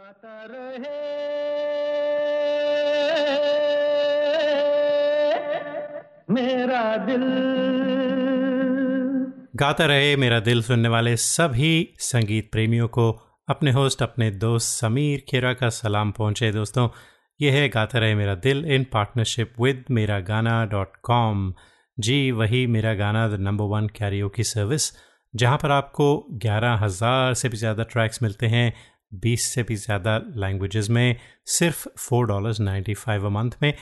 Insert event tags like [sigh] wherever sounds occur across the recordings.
गाता रहे। मेरा दिल। गाता रहे मेरा दिल सुनने वाले सभी संगीत प्रेमियों को। अपने होस्ट, अपने दोस्त समीर खेरा का सलाम पहुँचे। दोस्तों, यह है गाता रहे मेरा दिल इन पार्टनरशिप विद मेरा गाना डॉट कॉम जी, वही मेरा गाना द नंबर वन कैरियो की सर्विस जहाँ पर आपको ग्यारह हज़ार से भी ज़्यादा ट्रैक्स मिलते हैं। बीस से भी ज़्यादा लैंग्वेजेस में, सिर्फ़ four dollars ninety five a month में।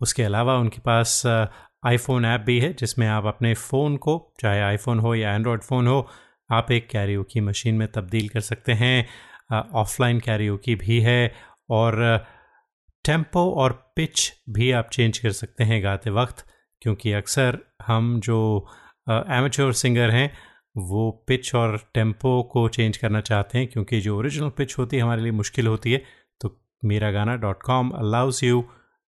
उसके अलावा उनके पास आईफोन ऐप भी है, जिसमें आप अपने फ़ोन को, चाहे आईफोन हो या एंड्रॉयड फ़ोन हो, आप एक कैरियो की मशीन में तब्दील कर सकते हैं। ऑफलाइन कैरियो की भी है और टेंपो और पिच भी आप चेंज कर सकते हैं गाते वक्त, क्योंकि अक्सर हम जो एमेच्योर सिंगर हैं वो पिच और टेंपो को चेंज करना चाहते हैं, क्योंकि जो ओरिजिनल पिच होती है, हमारे लिए मुश्किल होती है। तो Mera Gaana. Dot com allows you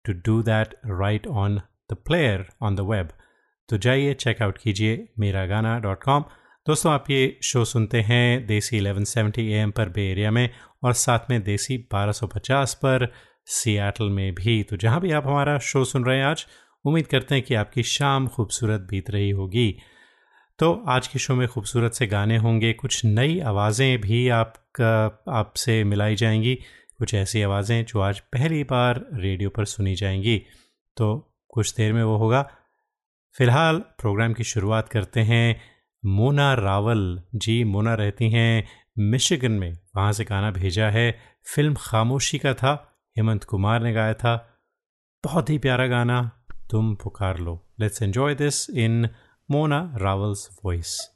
to do that right on the player on the web तो जाइए चेकआउट कीजिए मेरा गाना. डॉट कॉम दोस्तों, आप ये शो सुनते हैं देसी 1170 एम पर बे एरिया में और साथ में देसी 1250 पर सियाटल में भी। तो जहाँ भी आप हमारा शो सुन रहे हैं आज, उम्मीद करते हैं कि आपकी शाम खूबसूरत बीत रही होगी। तो आज के शो में खूबसूरत से गाने होंगे, कुछ नई आवाज़ें भी आपका, आपसे मिलाई जाएँगी, कुछ ऐसी आवाज़ें जो आज पहली बार रेडियो पर सुनी जाएँगी। तो कुछ देर में वो होगा। फ़िलहाल प्रोग्राम की शुरुआत करते हैं मोना रावल। जी, मोना रहती हैं मिशिगन में। वहाँ से गाना भेजा है। फ़िल्म खामोशी का था। हेमंत कुमार ने गाया था। बहुत ही प्यारा गाना। तुम पुकार लो। Let's enjoy this in Mona Ravel's voice.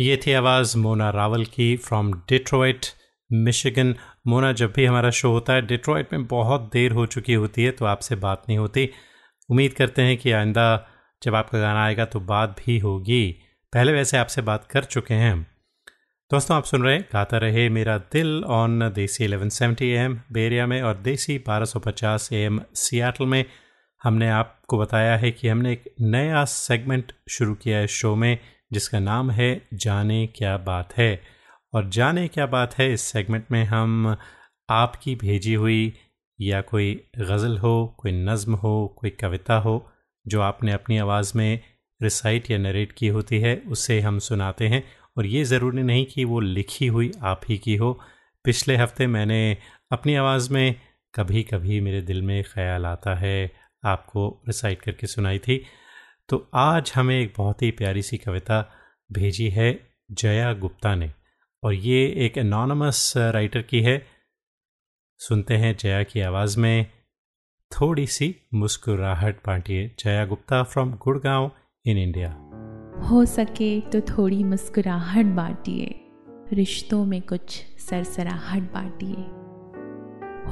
ये थी आवाज़ मोना रावल की फ्रॉम डिट्रॉइट मिशिगन मोना, जब भी हमारा शो होता है डिट्रॉइट में बहुत देर हो चुकी होती है तो आपसे बात नहीं होती। उम्मीद करते हैं कि आइंदा जब आपका गाना आएगा तो बात भी होगी। पहले वैसे आपसे बात कर चुके हैं। दोस्तों, आप सुन रहे हैं, गाता रहे मेरा दिल ऑन देसी 1170 एम बेरिया में और देसी 1250 एम सियाटल में। हमने आपको बताया है कि हमने एक नया सेगमेंट शुरू किया है शो में। जिसका नाम है जाने क्या बात है। और जाने क्या बात है इस सेगमेंट में हम आपकी भेजी हुई या कोई गज़ल हो, कोई नज़म हो, कोई कविता हो, जो आपने अपनी आवाज़ में रिसाइट या नरेट की होती है, उसे हम सुनाते हैं। और ये ज़रूरी नहीं कि वो लिखी हुई आप ही की हो। पिछले हफ़्ते मैंने अपनी आवाज़ में कभी कभी मेरे दिल में ख्याल आता है, आपको रिसाइट करके सुनाई थी। तो आज हमें एक बहुत ही प्यारी सी कविता भेजी है जया गुप्ता ने। और ये एक एनॉनमस राइटर की है। सुनते हैं जया की आवाज़ में, थोड़ी सी मुस्कुराहट बांटिए Jaya Gupta from Gurgaon in India हो सके तो थोड़ी मुस्कुराहट बांटिए, रिश्तों में कुछ सरसराहट बांटिए।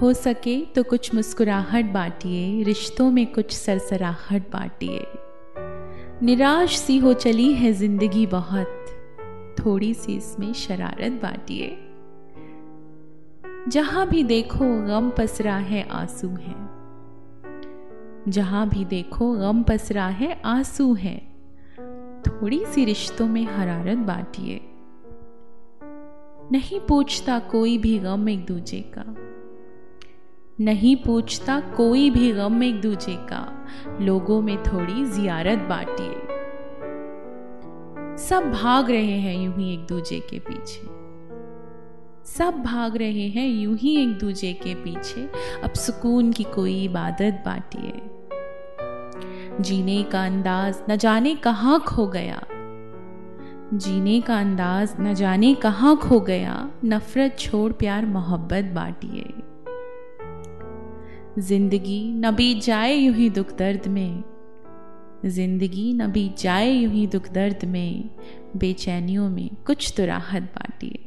हो सके तो कुछ मुस्कुराहट बांटिए, रिश्तों में कुछ सरसराहट बांटिए। निराश सी हो चली है ज़िंदगी बहुत। थोड़ी सी इसमें शरारत बांटिए। जहाँ भी देखो गम पसरा है आँसू है। जहाँ भी देखो गम पसरा है आँसू है। थोड़ी सी रिश्तों में हरारत बांटिए। नहीं पूछता कोई भी गम एक दूजे का। नहीं पूछता कोई भी गम एक दूजे का। लोगों में थोड़ी जियारत बांटिए सब भाग रहे हैं यूँ ही एक दूजे के पीछे। सब भाग रहे हैं यूँ ही एक दूजे के पीछे। अब सुकून की कोई इबादत बांटिए जीने का अंदाज न जाने कहाँ खो गया। जीने का अंदाज न जाने कहाँ खो गया। नफरत छोड़ प्यार मोहब्बत बांटिए ज़िंदगी न बीत जाए यूँ ही दुख दर्द में। ज़िंदगी न बीत जाए यूँ ही दुख दर्द में। बेचैनियों में कुछ तो राहत बांटिए।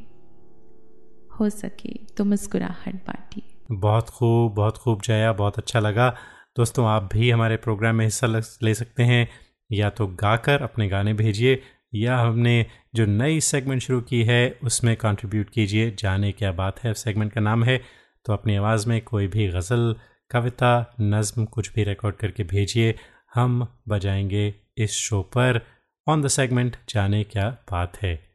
हो सके तो मुस्कुराहट बांटिए। बहुत खूब बहुत खूब जया, बहुत अच्छा लगा। दोस्तों, आप भी हमारे प्रोग्राम में हिस्सा ले सकते हैं। या तो गाकर अपने गाने भेजिए, या हमने जो नई सेगमेंट शुरू की है, उसमें कंट्रीब्यूट कीजिए। जाने क्या बात है सेगमेंट का नाम है। तो अपनी आवाज़ में कोई भी गज़ल कविता, नज़म कुछ भी रिकॉर्ड करके भेजिए। हम बजाएँगे इस शो पर। ऑन द सेगमेंट जाने क्या बात है।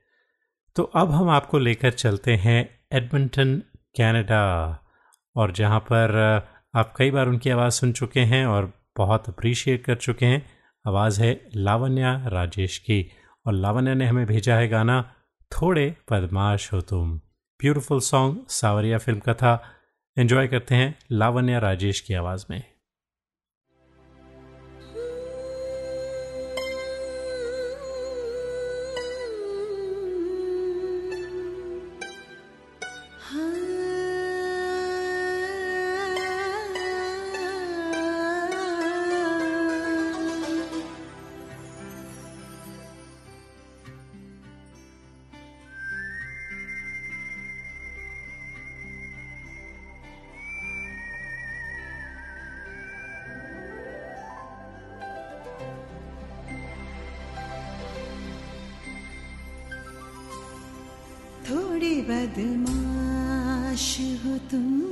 तो अब हम आपको लेकर चलते हैं एडमिंटन कनाडा और जहाँ पर आप कई बार उनकी आवाज़ सुन चुके हैं और बहुत अप्रिशिएट कर चुके हैं। आवाज़ है लावण्या राजेश की, और लावण्या ने हमें भेजा है गाना, थोड़े बदमाश हो तुम। ब्यूटिफुल सॉन्ग सावरिया फ़िल्म का था। एंजॉय करते हैं लावण्या राजेश की आवाज़ में। बदमाश हो तुम।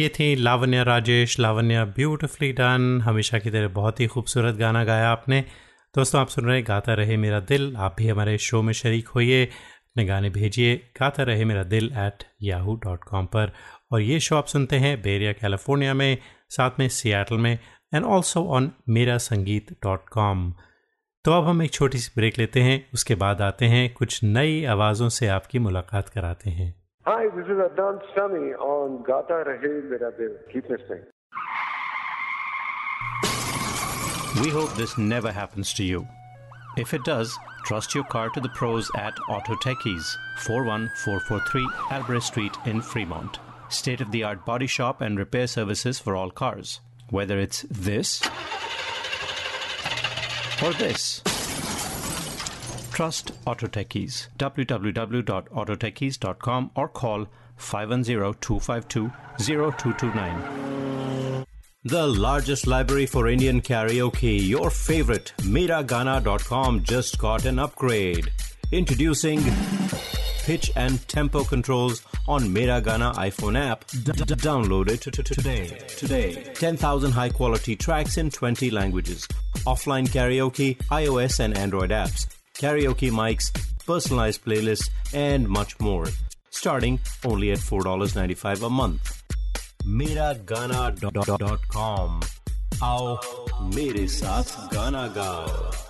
ये थी लावण्य राजेश, लावण्य ब्यूटिफुली डन हमेशा की तरह बहुत ही खूबसूरत गाना गाया आपने। दोस्तों, आप सुन रहे हैं गाता रहे मेरा दिल। आप भी हमारे शो में शरीक होइए। अपने गाने भेजिए गाता रहे मेरा दिल एट याहू डॉट कॉम पर। और ये शो आप सुनते हैं बेरिया कैलिफ़ोर्निया में, साथ में सियाटल में एंड ऑल्सो ऑन मेरा संगीत डॉट कॉम तो अब हम एक छोटी सी ब्रेक लेते हैं। उसके बाद आते हैं कुछ नई आवाज़ों से आपकी मुलाकात कराते हैं। Hi, this is Adnan Sami on Gata Rahe Mera Dil. Keep listening. We hope this never happens to you. If it does, trust your car to the pros at Auto Techies, 41443 Albrecht Street in Fremont. State of the art body shop and repair services for all cars. Whether it's this or this. Trust Auto Techies. www.autotechies.com or call 510-252-0229. The largest library for Indian karaoke, your favorite, Miragana.com just got an upgrade. Introducing pitch and tempo controls on Miragana iPhone app. Download it today. Today. 10,000 high quality tracks in 20 languages. Offline karaoke, iOS and Android apps karaoke mics, personalized playlists, and much more, starting only at $4.95 a month. MeraGana.com. Aao, mere saath gana gao.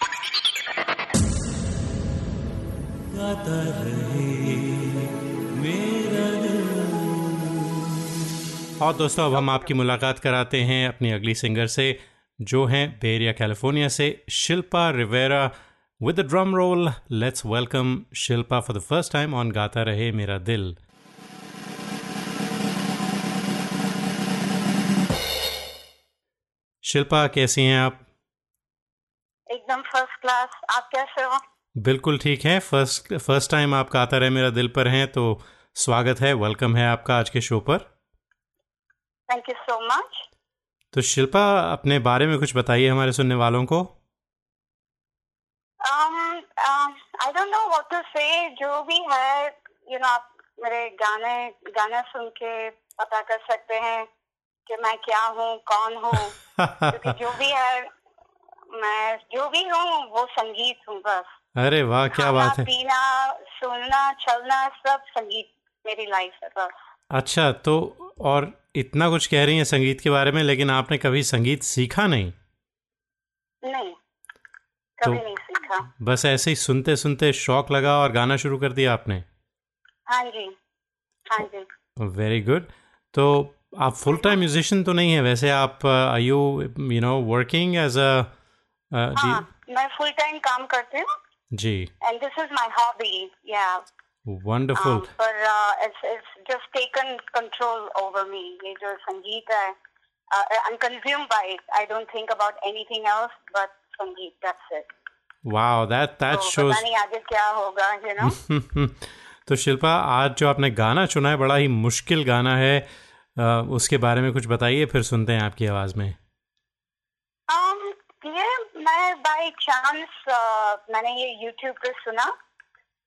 और दोस्तों अब हम आपकी मुलाकात कराते हैं अपनी अगली सिंगर से जो हैं बेरिया कैलिफ़ोर्निया से Shilpa Rivera with the drum roll let's welcome Shilpa for the first time on Gaata Rahe Mera दिल। शिल्पा कैसी हैं आप? एकदम फ़र्स्ट क्लास आप कैसे हो? बिल्कुल ठीक है। फ़र्स्ट फ़र्स्ट टाइम आप गाता रहे मेरा दिल पर हैं तो स्वागत है वेलकम है आपका आज के शो पर। थैंक यू सो मच तो शिल्पा अपने बारे में कुछ बताइए हमारे सुनने वालों को। I don't know what to say जो भी है यू you नो know, आप मेरे गाने गाने सुन के पता कर सकते हैं कि मैं क्या हूँ कौन हूँ। [laughs] जो भी है मैं जो भी हूँ वो संगीत हूँ बस। अरे वाह क्या बात है। पीना सुनना चलना सब संगीत मेरी लाइफ है बस। अच्छा तो और इतना कुछ कह रही हैं संगीत के बारे में लेकिन आपने कभी संगीत सीखा नहीं? नहीं कभी तो- नहीं सीखा। बस ऐसे ही सुनते सुनते शौक लगा और गाना शुरू कर दिया आपने? हाँ जी हाँ जी। वेरी गुड तो आप फुल टाइम म्यूजिशियन तो नहीं है? वैसे आप I you you know working as a मैं फुल टाइम काम करती हूँ। जी। And this is my hobby या वंडरफुल पर it's it's just taken control over me ये जो संगीत है I am by it I don't think about anything else but संगीत that's it wow that that तो शोज़ पता नहीं आगे क्या होगा यू नो [laughs] तो शिल्पा आज जो आपने गाना चुना है बड़ा ही मुश्किल गाना है uh, उसके बारे में कुछ बताइए फिर सुनते हैं आपकी आवाज़ में। Um, ये मैं बाय चांस मैंने ये यूट्यूब पे सुना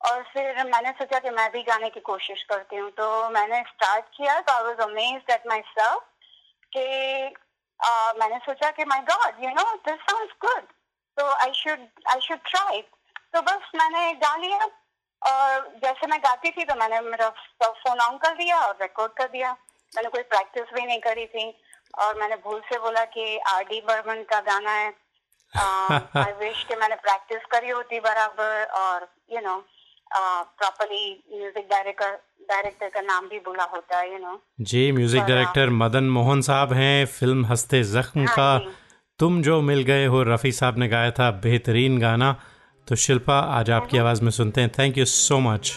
और फिर मैंने सोचा कि मैं भी गाने की कोशिश करती हूँ। तो मैंने स्टार्ट किया तो I was amazed at myself कि uh, मैंने सोचा कि my god you know this sounds good तो I should I should try तो बस मैंने गा लिया और जैसे मैं गाती थी तो मैंने मेरा फ़ोन ऑन कर दिया और रिकॉर्ड कर दिया। मैंने कोई प्रैक्टिस भी नहीं करी थी और मैंने भूल से बोला कि आर डी बर्मन का गाना है। [laughs] आई विश कि मैंने प्रैक्टिस करी होती बराबर और you know properly music director director का नाम भी बोला होता है यू नो जी म्यूज़िक डायरेक्टर मदन मोहन साहब हैं फ़िल्म हँसते जख्म हाँ का। तुम जो मिल गए हो रफ़ी साहब ने गाया था बेहतरीन गाना। तो शिल्पा आज आपकी आवाज़ में सुनते हैं। Thank you so much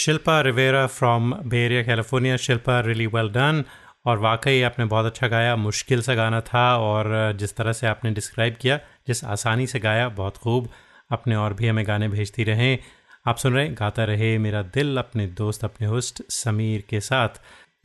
Shilpa Rivera from bay area California Shilpa really well done और वाकई आपने बहुत अच्छा गाया, मुश्किल सा गाना था और जिस तरह से आपने डिस्क्राइब किया, जिस आसानी से गाया, बहुत खूब। अपने और भी हमें गाने भेजती रहें। आप सुन रहे हैं, गाता रहे मेरा दिल, अपने दोस्त, अपने होस्ट, समीर के साथ।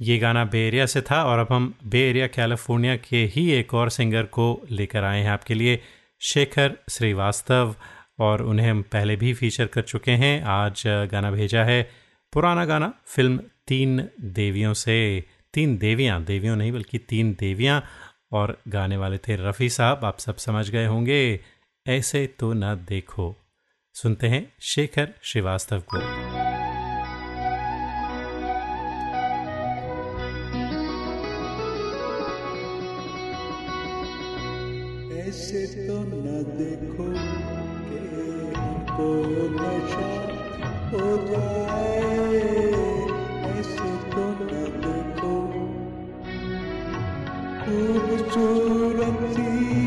ये गाना बे एरिया से था और अब हम बे एरिया कैलिफ़ोर्निया के ही एक और सिंगर को लेकर आए हैं आपके लिए, शेखर श्रीवास्तव। और उन्हें हम पहले भी फीचर कर चुके हैं। आज गाना भेजा है पुराना गाना, फ़िल्म तीन देवियों से, तीन देवियाँ, देवियों नहीं बल्कि तीन देवियाँ, और गाने वाले थे रफ़ी साहब, आप सब समझ गए होंगे। ऐसे तो ना देखो। सुनते हैं शेखर श्रीवास्तव को। ऐसे तो न देखो को नशा हो जाए। खूबसूरत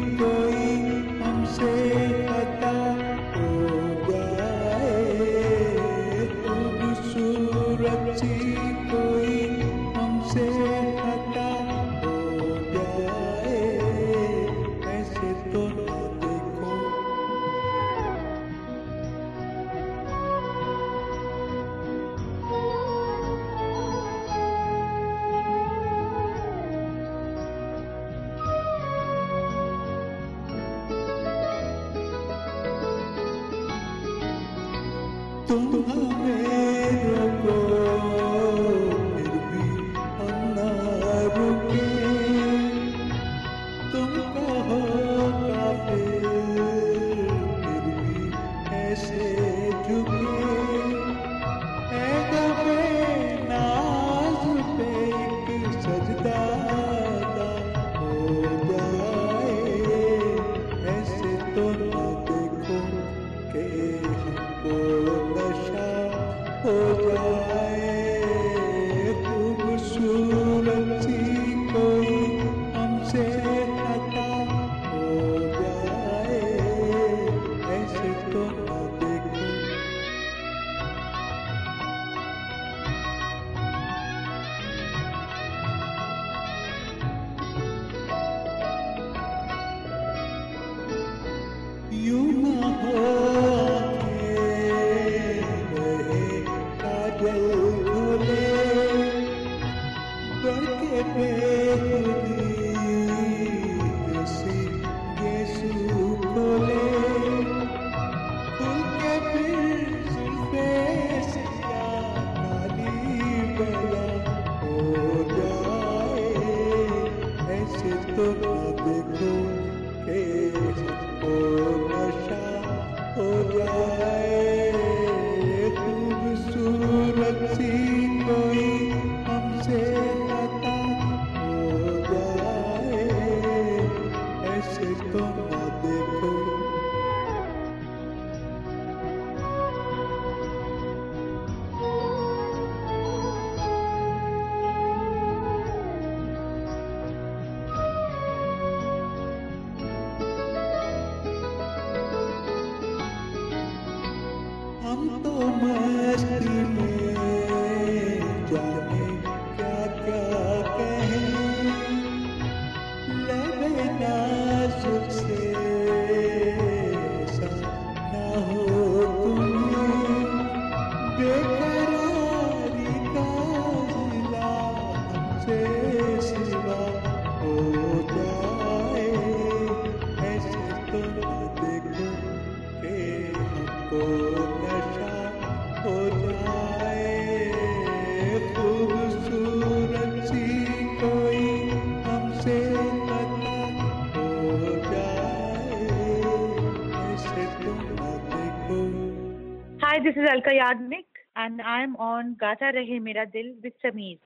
on Gata Rahe Mera Dil with Sameer.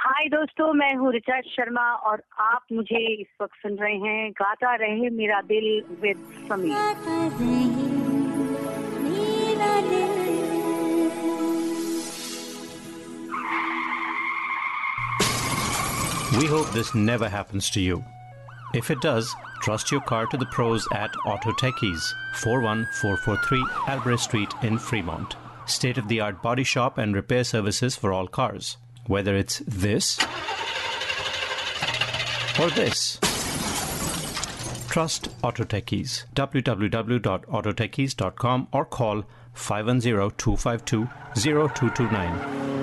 हाय दोस्तों मैं हूँ ऋचा शर्मा और आप मुझे इस वक्त सुन रहे हैं गाता Rahe Mera Dil with Sameer We hope this never happens to you. If it does, trust your car to the pros at Auto Techies, 41443 Albrecht Street in Fremont. State of the art body shop and repair services for all cars. Whether it's this or this. Trust Autotechies. Www.autotechies.com or call 510 252 0229.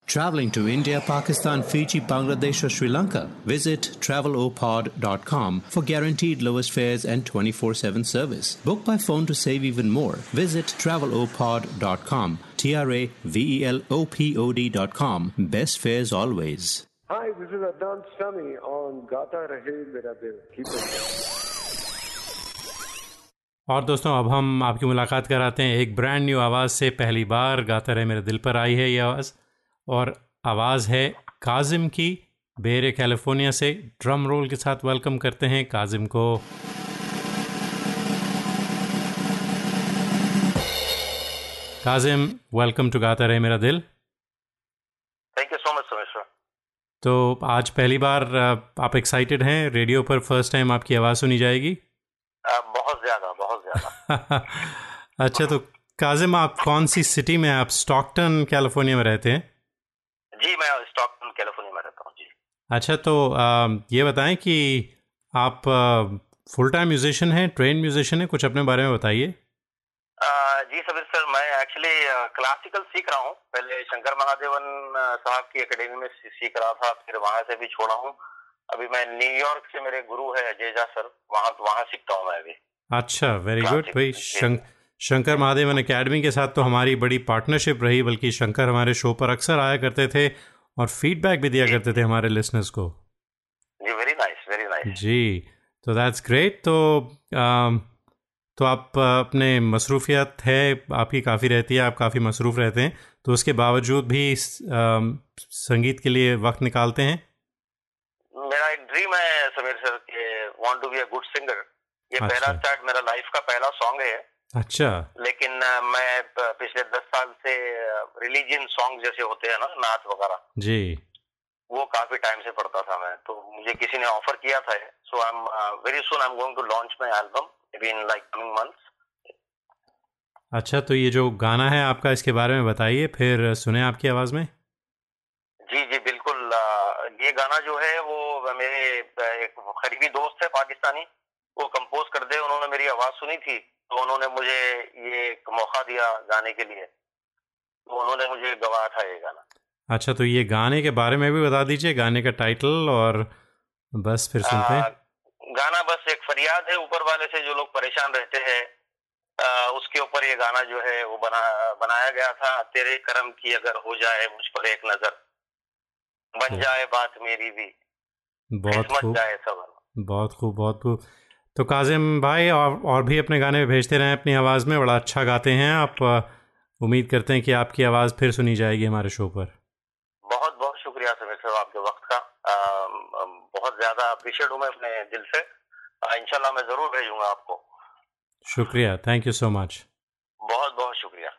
Traveling to India, Pakistan, Fiji, Bangladesh, or Sri Lanka? Visit travelopod.com for guaranteed lowest fares and 24 7 service. Book by phone to save even more. Visit travelopod.com. T R A V E L O P O D.com. Best fares always. Hi, this is Adnan Sami on Gata Rahe Mera Dil. Keep it. और दोस्तों अब हम आपकी मुलाकात कराते हैं एक brand new आवाज़ से पहली बार गाता रहे मेरे दिल पर आई है ये आवाज़ और आवाज़ है काजिम की। बेरे कैलिफ़ोर्निया से ड्रम रोल के साथ वेलकम करते हैं काजिम को। काजिम वेलकम टू गाता रहे मेरा दिल। थैंक यू सो मच तो आज पहली बार आप एक्साइटेड हैं? रेडियो पर फ़र्स्ट टाइम आपकी आवाज़ सुनी जाएगी? आ, बहुत ज़्यादा बहुत ज़्यादा। [laughs] अच्छा तो काजिम आप कौन सी सिटी में आप स्टॉकटन कैलिफ़ोर्निया में रहते हैं? जी मैं स्टॉकटन कैलिफ़ोर्निया में रहता हूँ जी। अच्छा तो अ, ये बताएँ कि आप फुल टाइम म्यूजिशियन हैं ट्रेन म्यूजिशियन हैं कुछ अपने बारे में बताइए। जी सबीर सर मैं एक्चुअली क्लासिकल सीख रहा हूँ। पहले शंकर महादेवन साहब की एकेडमी में सीख रहा था फिर वहाँ से भी छोड़ा हूँ। अभी मैं न्यूयॉर्क से मेरे गुरु है जेजा सर वहाँ वहाँ सीखता हूँ मैं अभी। अच्छा वेरी गुड भाई शं, शंकर महादेवन एकेडमी के साथ तो हमारी बड़ी पार्टनरशिप रही बल्कि शंकर हमारे शो पर अक्सर आया करते थे और फीडबैक भी दिया करते थे हमारे लिसनर्स को। जी वेरी नाइस वेरी नाइस जी तो दैट्स ग्रेट तो अम, तो आप अपने मसरूफियत है आपकी काफ़ी रहती है आप काफ़ी मसरूफ़ रहते हैं तो उसके बावजूद भी अम, संगीत के लिए वक्त निकालते हैं? मेरा एक ड्रीम है समीर सर के want to be a good singer ये अच्छा। पहला स्टार्ट मेरा लाइफ का पहला सॉन्ग है। अच्छा। लेकिन मैं पिछले दस साल से रिलीजियन सॉन्ग जैसे होते हैं ना नाच वगैरह। जी। वो काफ़ी टाइम से पढ़ता था मैं तो मुझे किसी ने ऑफ़र किया था so I am very soon I am going to launch my album may in like coming months अच्छा तो ये जो गाना है आपका इसके बारे में बताइए फिर सुने आपकी आवाज़ में? जी जी बिल्कुल ये गाना जो है वो मेरे एक करीबी दोस्त है पाकिस्तानी वो कंपोज कर दे उन्होंने मेरी आवाज़ सुनी थी। तो उन्होंने मुझे ये एक मौका दिया गाने के लिए। तो उन्होंने मुझे गवाया था ये गाना। अच्छा तो ये गाने के बारे में भी बता दीजिए गाने का टाइटल और बस फिर सुनते हैं। गाना बस एक फरियाद है ऊपर वाले से जो लोग परेशान रहते हैं उसके ऊपर ये गाना जो है वो बना बनाया गया था तेरे कर्म की अगर हो जाए मुझ पर एक नज़र बन जाए बात मेरी भी बहुत खूब। बहुत खूब बहुत खूब। तो काजिम भाई और और भी अपने गाने भेजते रहें अपनी आवाज़ में बड़ा अच्छा गाते हैं आप। उम्मीद करते हैं कि आपकी आवाज़ फिर सुनी जाएगी हमारे शो पर। बहुत बहुत शुक्रिया समीर साहब आपके वक्त का। आ, बहुत ज़्यादा अप्रिशिएट हूँ मैं अपने दिल से। इनशाला मैं ज़रूर भेजूँगा आपको। शुक्रिया थैंक यू सो मच बहुत बहुत शुक्रिया।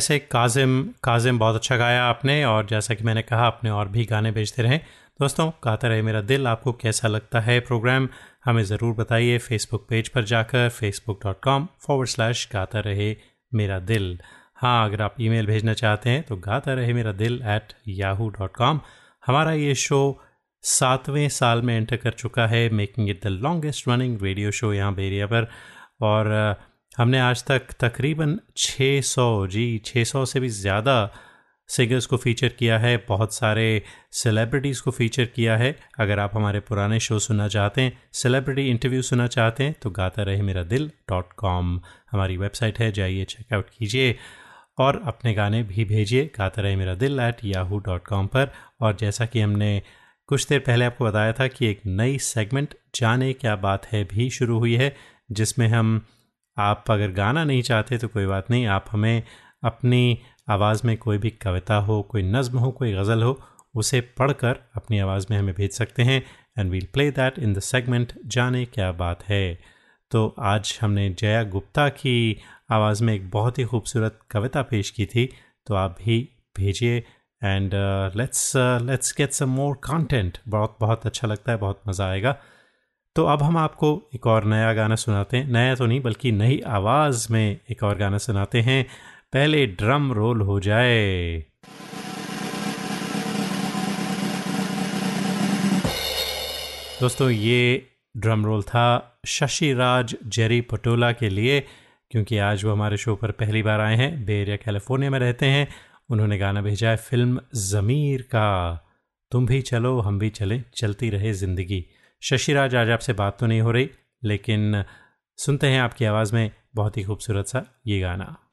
बेरिया से काजिम काजिम बहुत अच्छा गाया आपने और जैसा कि मैंने कहा आपने और भी गाने भेजते रहें। दोस्तों गाता रहे मेरा दिल आपको कैसा लगता है प्रोग्राम हमें ज़रूर बताइए फेसबुक पेज पर जाकर Facebook dot com forward slash Gaata Rahe Mera दिल। हाँ अगर आप ईमेल भेजना चाहते हैं तो गाता रहे मेरा दिल एट याहू डॉट कॉम हमारा ये शो सातवें साल में एंटर कर चुका है making it the longest running radio show यहाँ बेरिया पर। और अ, हमने आज तक तकरीबन 600 जी 600 से भी ज़्यादा सिंगर्स को फीचर किया है, बहुत सारे सेलिब्रिटीज़ को फीचर किया है। अगर आप हमारे पुराने शो सुनना चाहते हैं सेलिब्रिटी इंटरव्यू सुनना चाहते हैं तो गाता रहे मेरा दिल डॉट कॉम हमारी वेबसाइट है, जाइए चेकआउट कीजिए और अपने गाने भी भेजिए, गाता रहे मेरा दिल एट याहू डॉट कॉम पर। और जैसा कि हमने कुछ देर पहले आपको बताया था कि एक नई सेगमेंट जाने क्या बात है, भी शुरू हुई है, जिसमें हम आप अगर गाना नहीं चाहते तो कोई बात नहीं, आप हमें अपनी आवाज़ में कोई भी कविता हो, कोई नज्म हो, कोई गज़ल हो, उसे पढ़कर अपनी आवाज़ में हमें भेज सकते हैं and we'll play that in the segment जाने क्या बात है। तो आज हमने जया गुप्ता की आवाज़ में एक बहुत ही खूबसूरत कविता पेश की थी तो आप भी भेजिए and let's let's get some more content बहुत बहुत अच्छा लगता है, बहुत मज़ा आएगा। तो अब हम आपको एक और नया गाना सुनाते हैं। नया तो नहीं, बल्कि नई आवाज़ में एक और गाना सुनाते हैं। पहले ड्रम रोल हो जाए। दोस्तों, ये ड्रम रोल था शशि राज जेरी पटोला के लिए, क्योंकि आज वो हमारे शो पर पहली बार आए हैं। बे एरिया, कैलिफ़ोर्निया में रहते हैं। उन्होंने गाना भेजा है फ़िल्म ज़मीर का। तुम भी चलो, हम भी चलें, चलती रहे ज़िंदगी। शशि राज आज आपसे बात तो नहीं हो रही, लेकिन सुनते हैं आपकी आवाज़ में बहुत ही खूबसूरत सा ये गाना।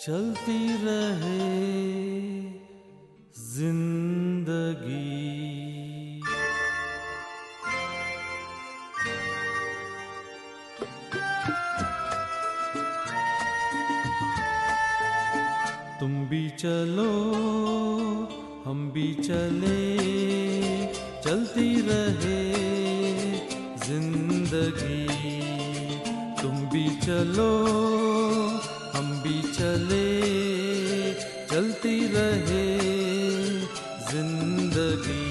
चलती रहे ज़िंदगी। तुम भी चलो, हम भी चले, चलती रहे ज़िंदगी। तुम भी चलो हम भी चले चलती रहे ज़िंदगी।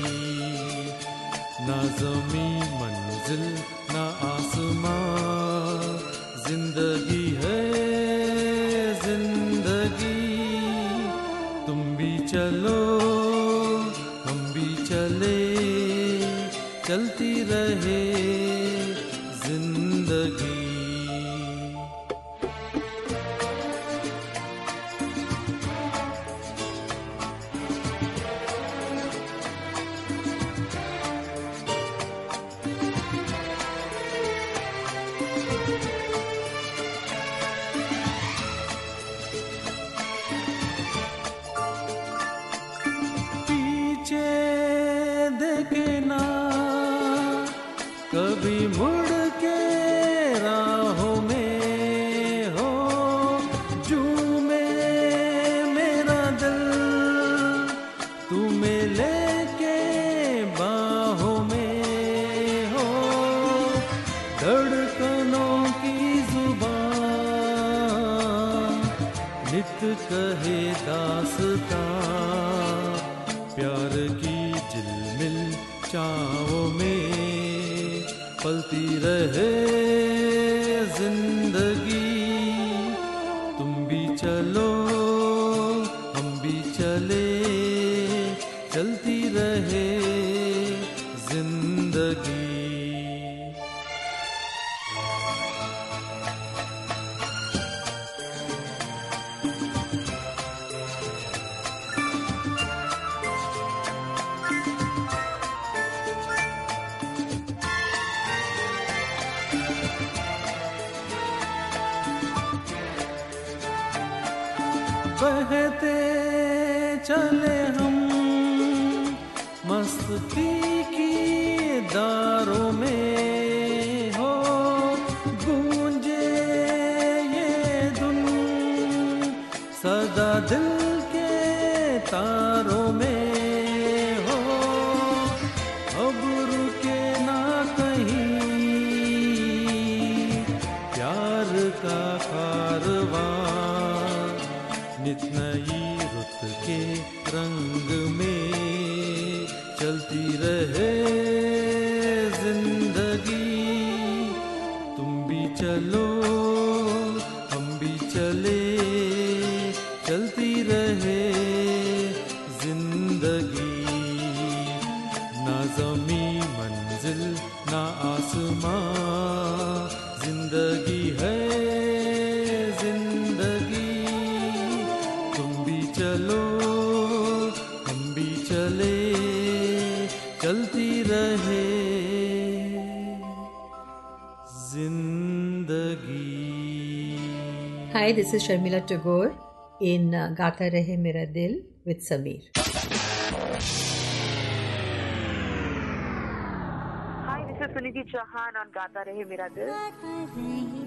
ना जमी मंजिल ना आसमां चावों में पलती रहे ज़िंदगी। तुम भी चलो हम भी चले चलती रहे। This is Sharmila Tagore in uh, Gata Rahe Mera Dil with Sameer. Hi, this is Suniti Chauhan on Gata Rahe Mera Dil.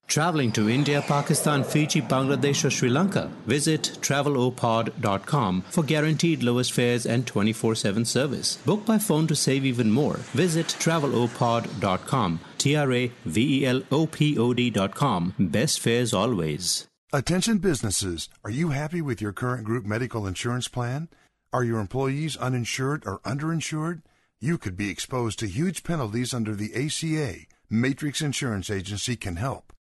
Traveling to India, Pakistan, Fiji, Bangladesh, or Sri Lanka? Visit travelopod.com for guaranteed lowest fares and 24 7 service. Book by phone to save even more. Visit travelopod.com. T R A V E L O P O D.com. Best fares always. Attention businesses, are you happy with your current group medical insurance plan? Are your employees uninsured or underinsured? You could be exposed to huge penalties under the ACA. Matrix Insurance Agency can help.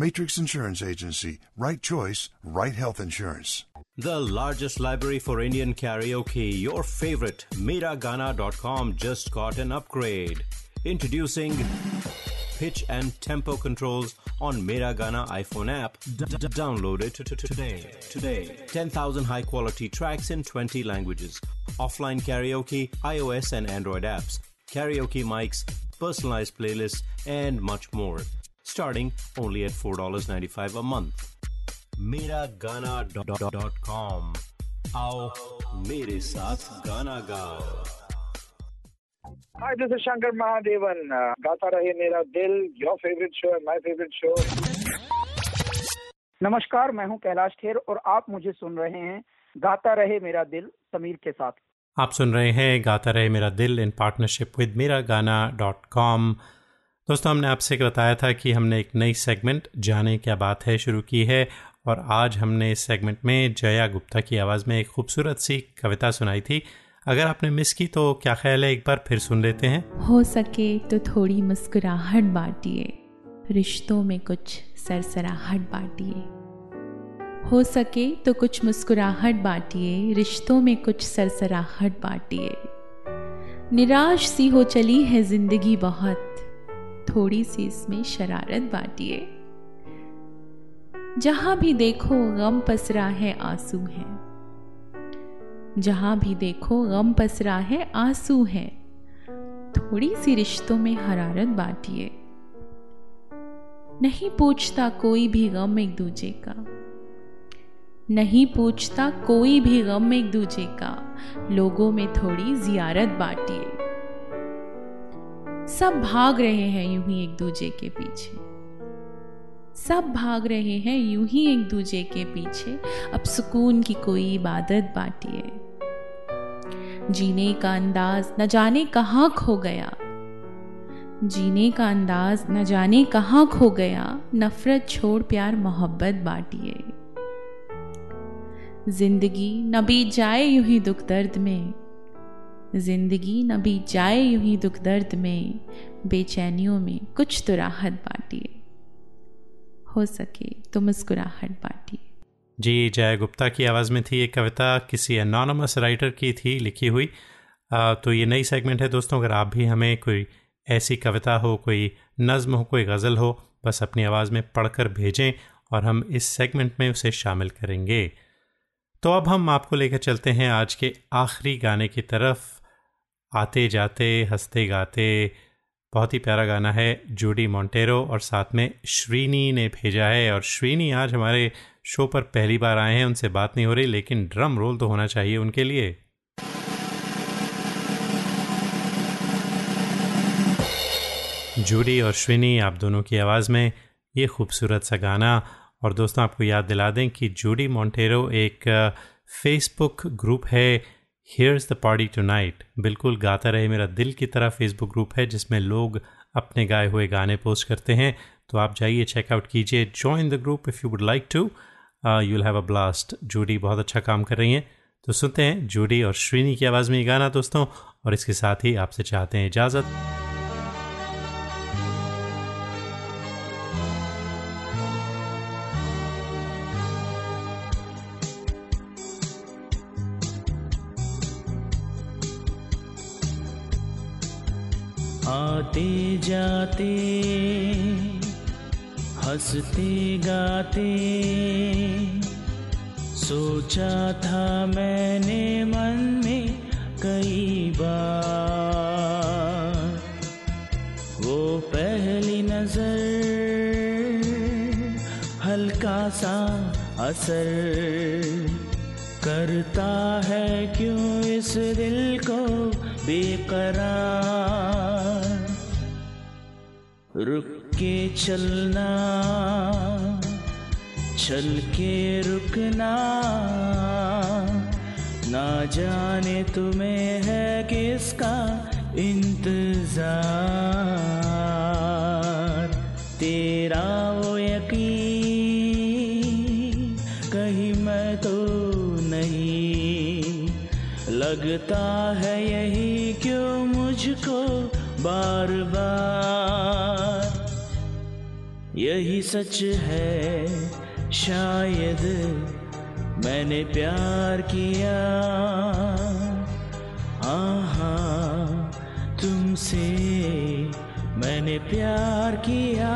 Matrix Insurance Agency. Right choice, right health insurance. The largest library for Indian karaoke, your favorite, Miragana.com just got an upgrade. Introducing pitch and tempo controls on Miragana iPhone app. Download it today. Today. 10,000 high quality tracks in 20 languages. Offline karaoke, iOS and Android apps. Karaoke mics, personalized playlists, and much more. Starting only at $4.95 a month. Miragana.com. आओ मेरे साथ गाना गाओ Hi, this is Shankar Mahadevan. Uh, Gaata Rahe Mera Dil your favourite show है my favourite show नमस्कार मैं हूँ कैलाश खेर और आप मुझे सुन रहे हैं गाता रहे मेरा दिल समीर के साथ आप सुन रहे हैं गाता रहे मेरा दिल इन पार्टनरशिप विद मेरा गाना डॉट कॉम दोस्तों, हमने आपसे बताया था कि हमने एक नई सेगमेंट जाने क्या बात है, शुरू की है और आज हमने इस सेगमेंट में जया गुप्ता की आवाज़ में एक खूबसूरत सी कविता सुनाई थी। अगर आपने मिस की तो क्या ख्याल है? एक बार फिर सुन लेते हैं। हो सके तो थोड़ी मुस्कुराहट बांटिए, रिश्तों में कुछ सरसराहट बांटिए। हो सके तो कुछ मुस्कुराहट बांटिए, रिश्तों में कुछ सरसराहट बांटिए। निराश सी हो चली है ज़िंदगी बहुत थोड़ी सी इसमें शरारत बांटिए। जहाँ भी देखो गम पसरा है, आँसू है। जहाँ भी देखो गम पसरा है, आँसू है। थोड़ी सी रिश्तों में हरारत बांटिए। नहीं पूछता कोई भी गम एक दूजे का। नहीं पूछता कोई भी गम एक दूजे का। लोगों में थोड़ी जियारत बांटिए। सब भाग रहे हैं यूँ ही एक दूजे के पीछे। सब भाग रहे हैं यूँ ही एक दूजे के पीछे। अब सुकून की कोई इबादत बांटिए जीने का अंदाज न जाने कहाँ खो गया। जीने का अंदाज न जाने कहाँ खो गया। नफरत छोड़ प्यार मोहब्बत बांटिए ज़िंदगी न बीत जाए यूँ ही दुख दर्द में। ज़िंदगी न बीत जाए यूँ ही दुख दर्द में बेचैनियों में कुछ तो राहत बांटिए। हो सके तो मुस्कुराहट बांटिए। जी जय गुप्ता की आवाज़ में थी ये कविता किसी अनोनमस राइटर की थी लिखी हुई। आ, तो ये नई सेगमेंट है दोस्तों अगर आप भी हमें कोई ऐसी कविता हो कोई नज़म हो कोई गज़ल हो बस अपनी आवाज़ में पढ़कर भेजें और हम इस सेगमेंट में उसे शामिल करेंगे। तो अब हम आपको लेकर चलते हैं आज के आखिरी गाने की तरफ़। आते जाते, हँसते गाते। बहुत ही प्यारा गाना है जूडी मोंटेरो और साथ में श्रीनी ने भेजा है और श्रीनी आज हमारे शो पर पहली बार आए हैं, उनसे बात नहीं हो रही, लेकिन ड्रम रोल तो होना चाहिए उनके लिए। जूडी और श्रीनी, आप दोनों की आवाज़ में ये खूबसूरत सा गाना। और दोस्तों, आपको याद दिला दें कि जूडी मोंटेरो एक फेसबुक ग्रुप है। Here's the party tonight बिल्कुल गाता रहे मेरा दिल की तरह फेसबुक ग्रुप है, जिसमें लोग अपने गाए हुए गाने पोस्ट करते हैं। तो आप जाइए चेकआउट कीजिए join the group if you would like to you will have a blast Judy बहुत अच्छा काम कर रही हैं। तो सुनते हैं जूडी और श्रीनी की आवाज़ में ये गाना, दोस्तों। और इसके साथ ही आपसे चाहते हैं इजाज़त। आते जाते, हँसते गाते। सोचा था मैंने मन में कई बार, वो पहली नज़र हल्का सा असर करता है क्यों इस दिल को बेकरार? रुक के चलना चल के रुकना, ना जाने तुम्हें है किसका इंतज़ार। तेरा वो यकीन, कहीं मैं तो नहीं। लगता है यही क्यों मुझको बार बार यही सच है शायद मैंने प्यार किया। आहा तुमसे मैंने प्यार किया।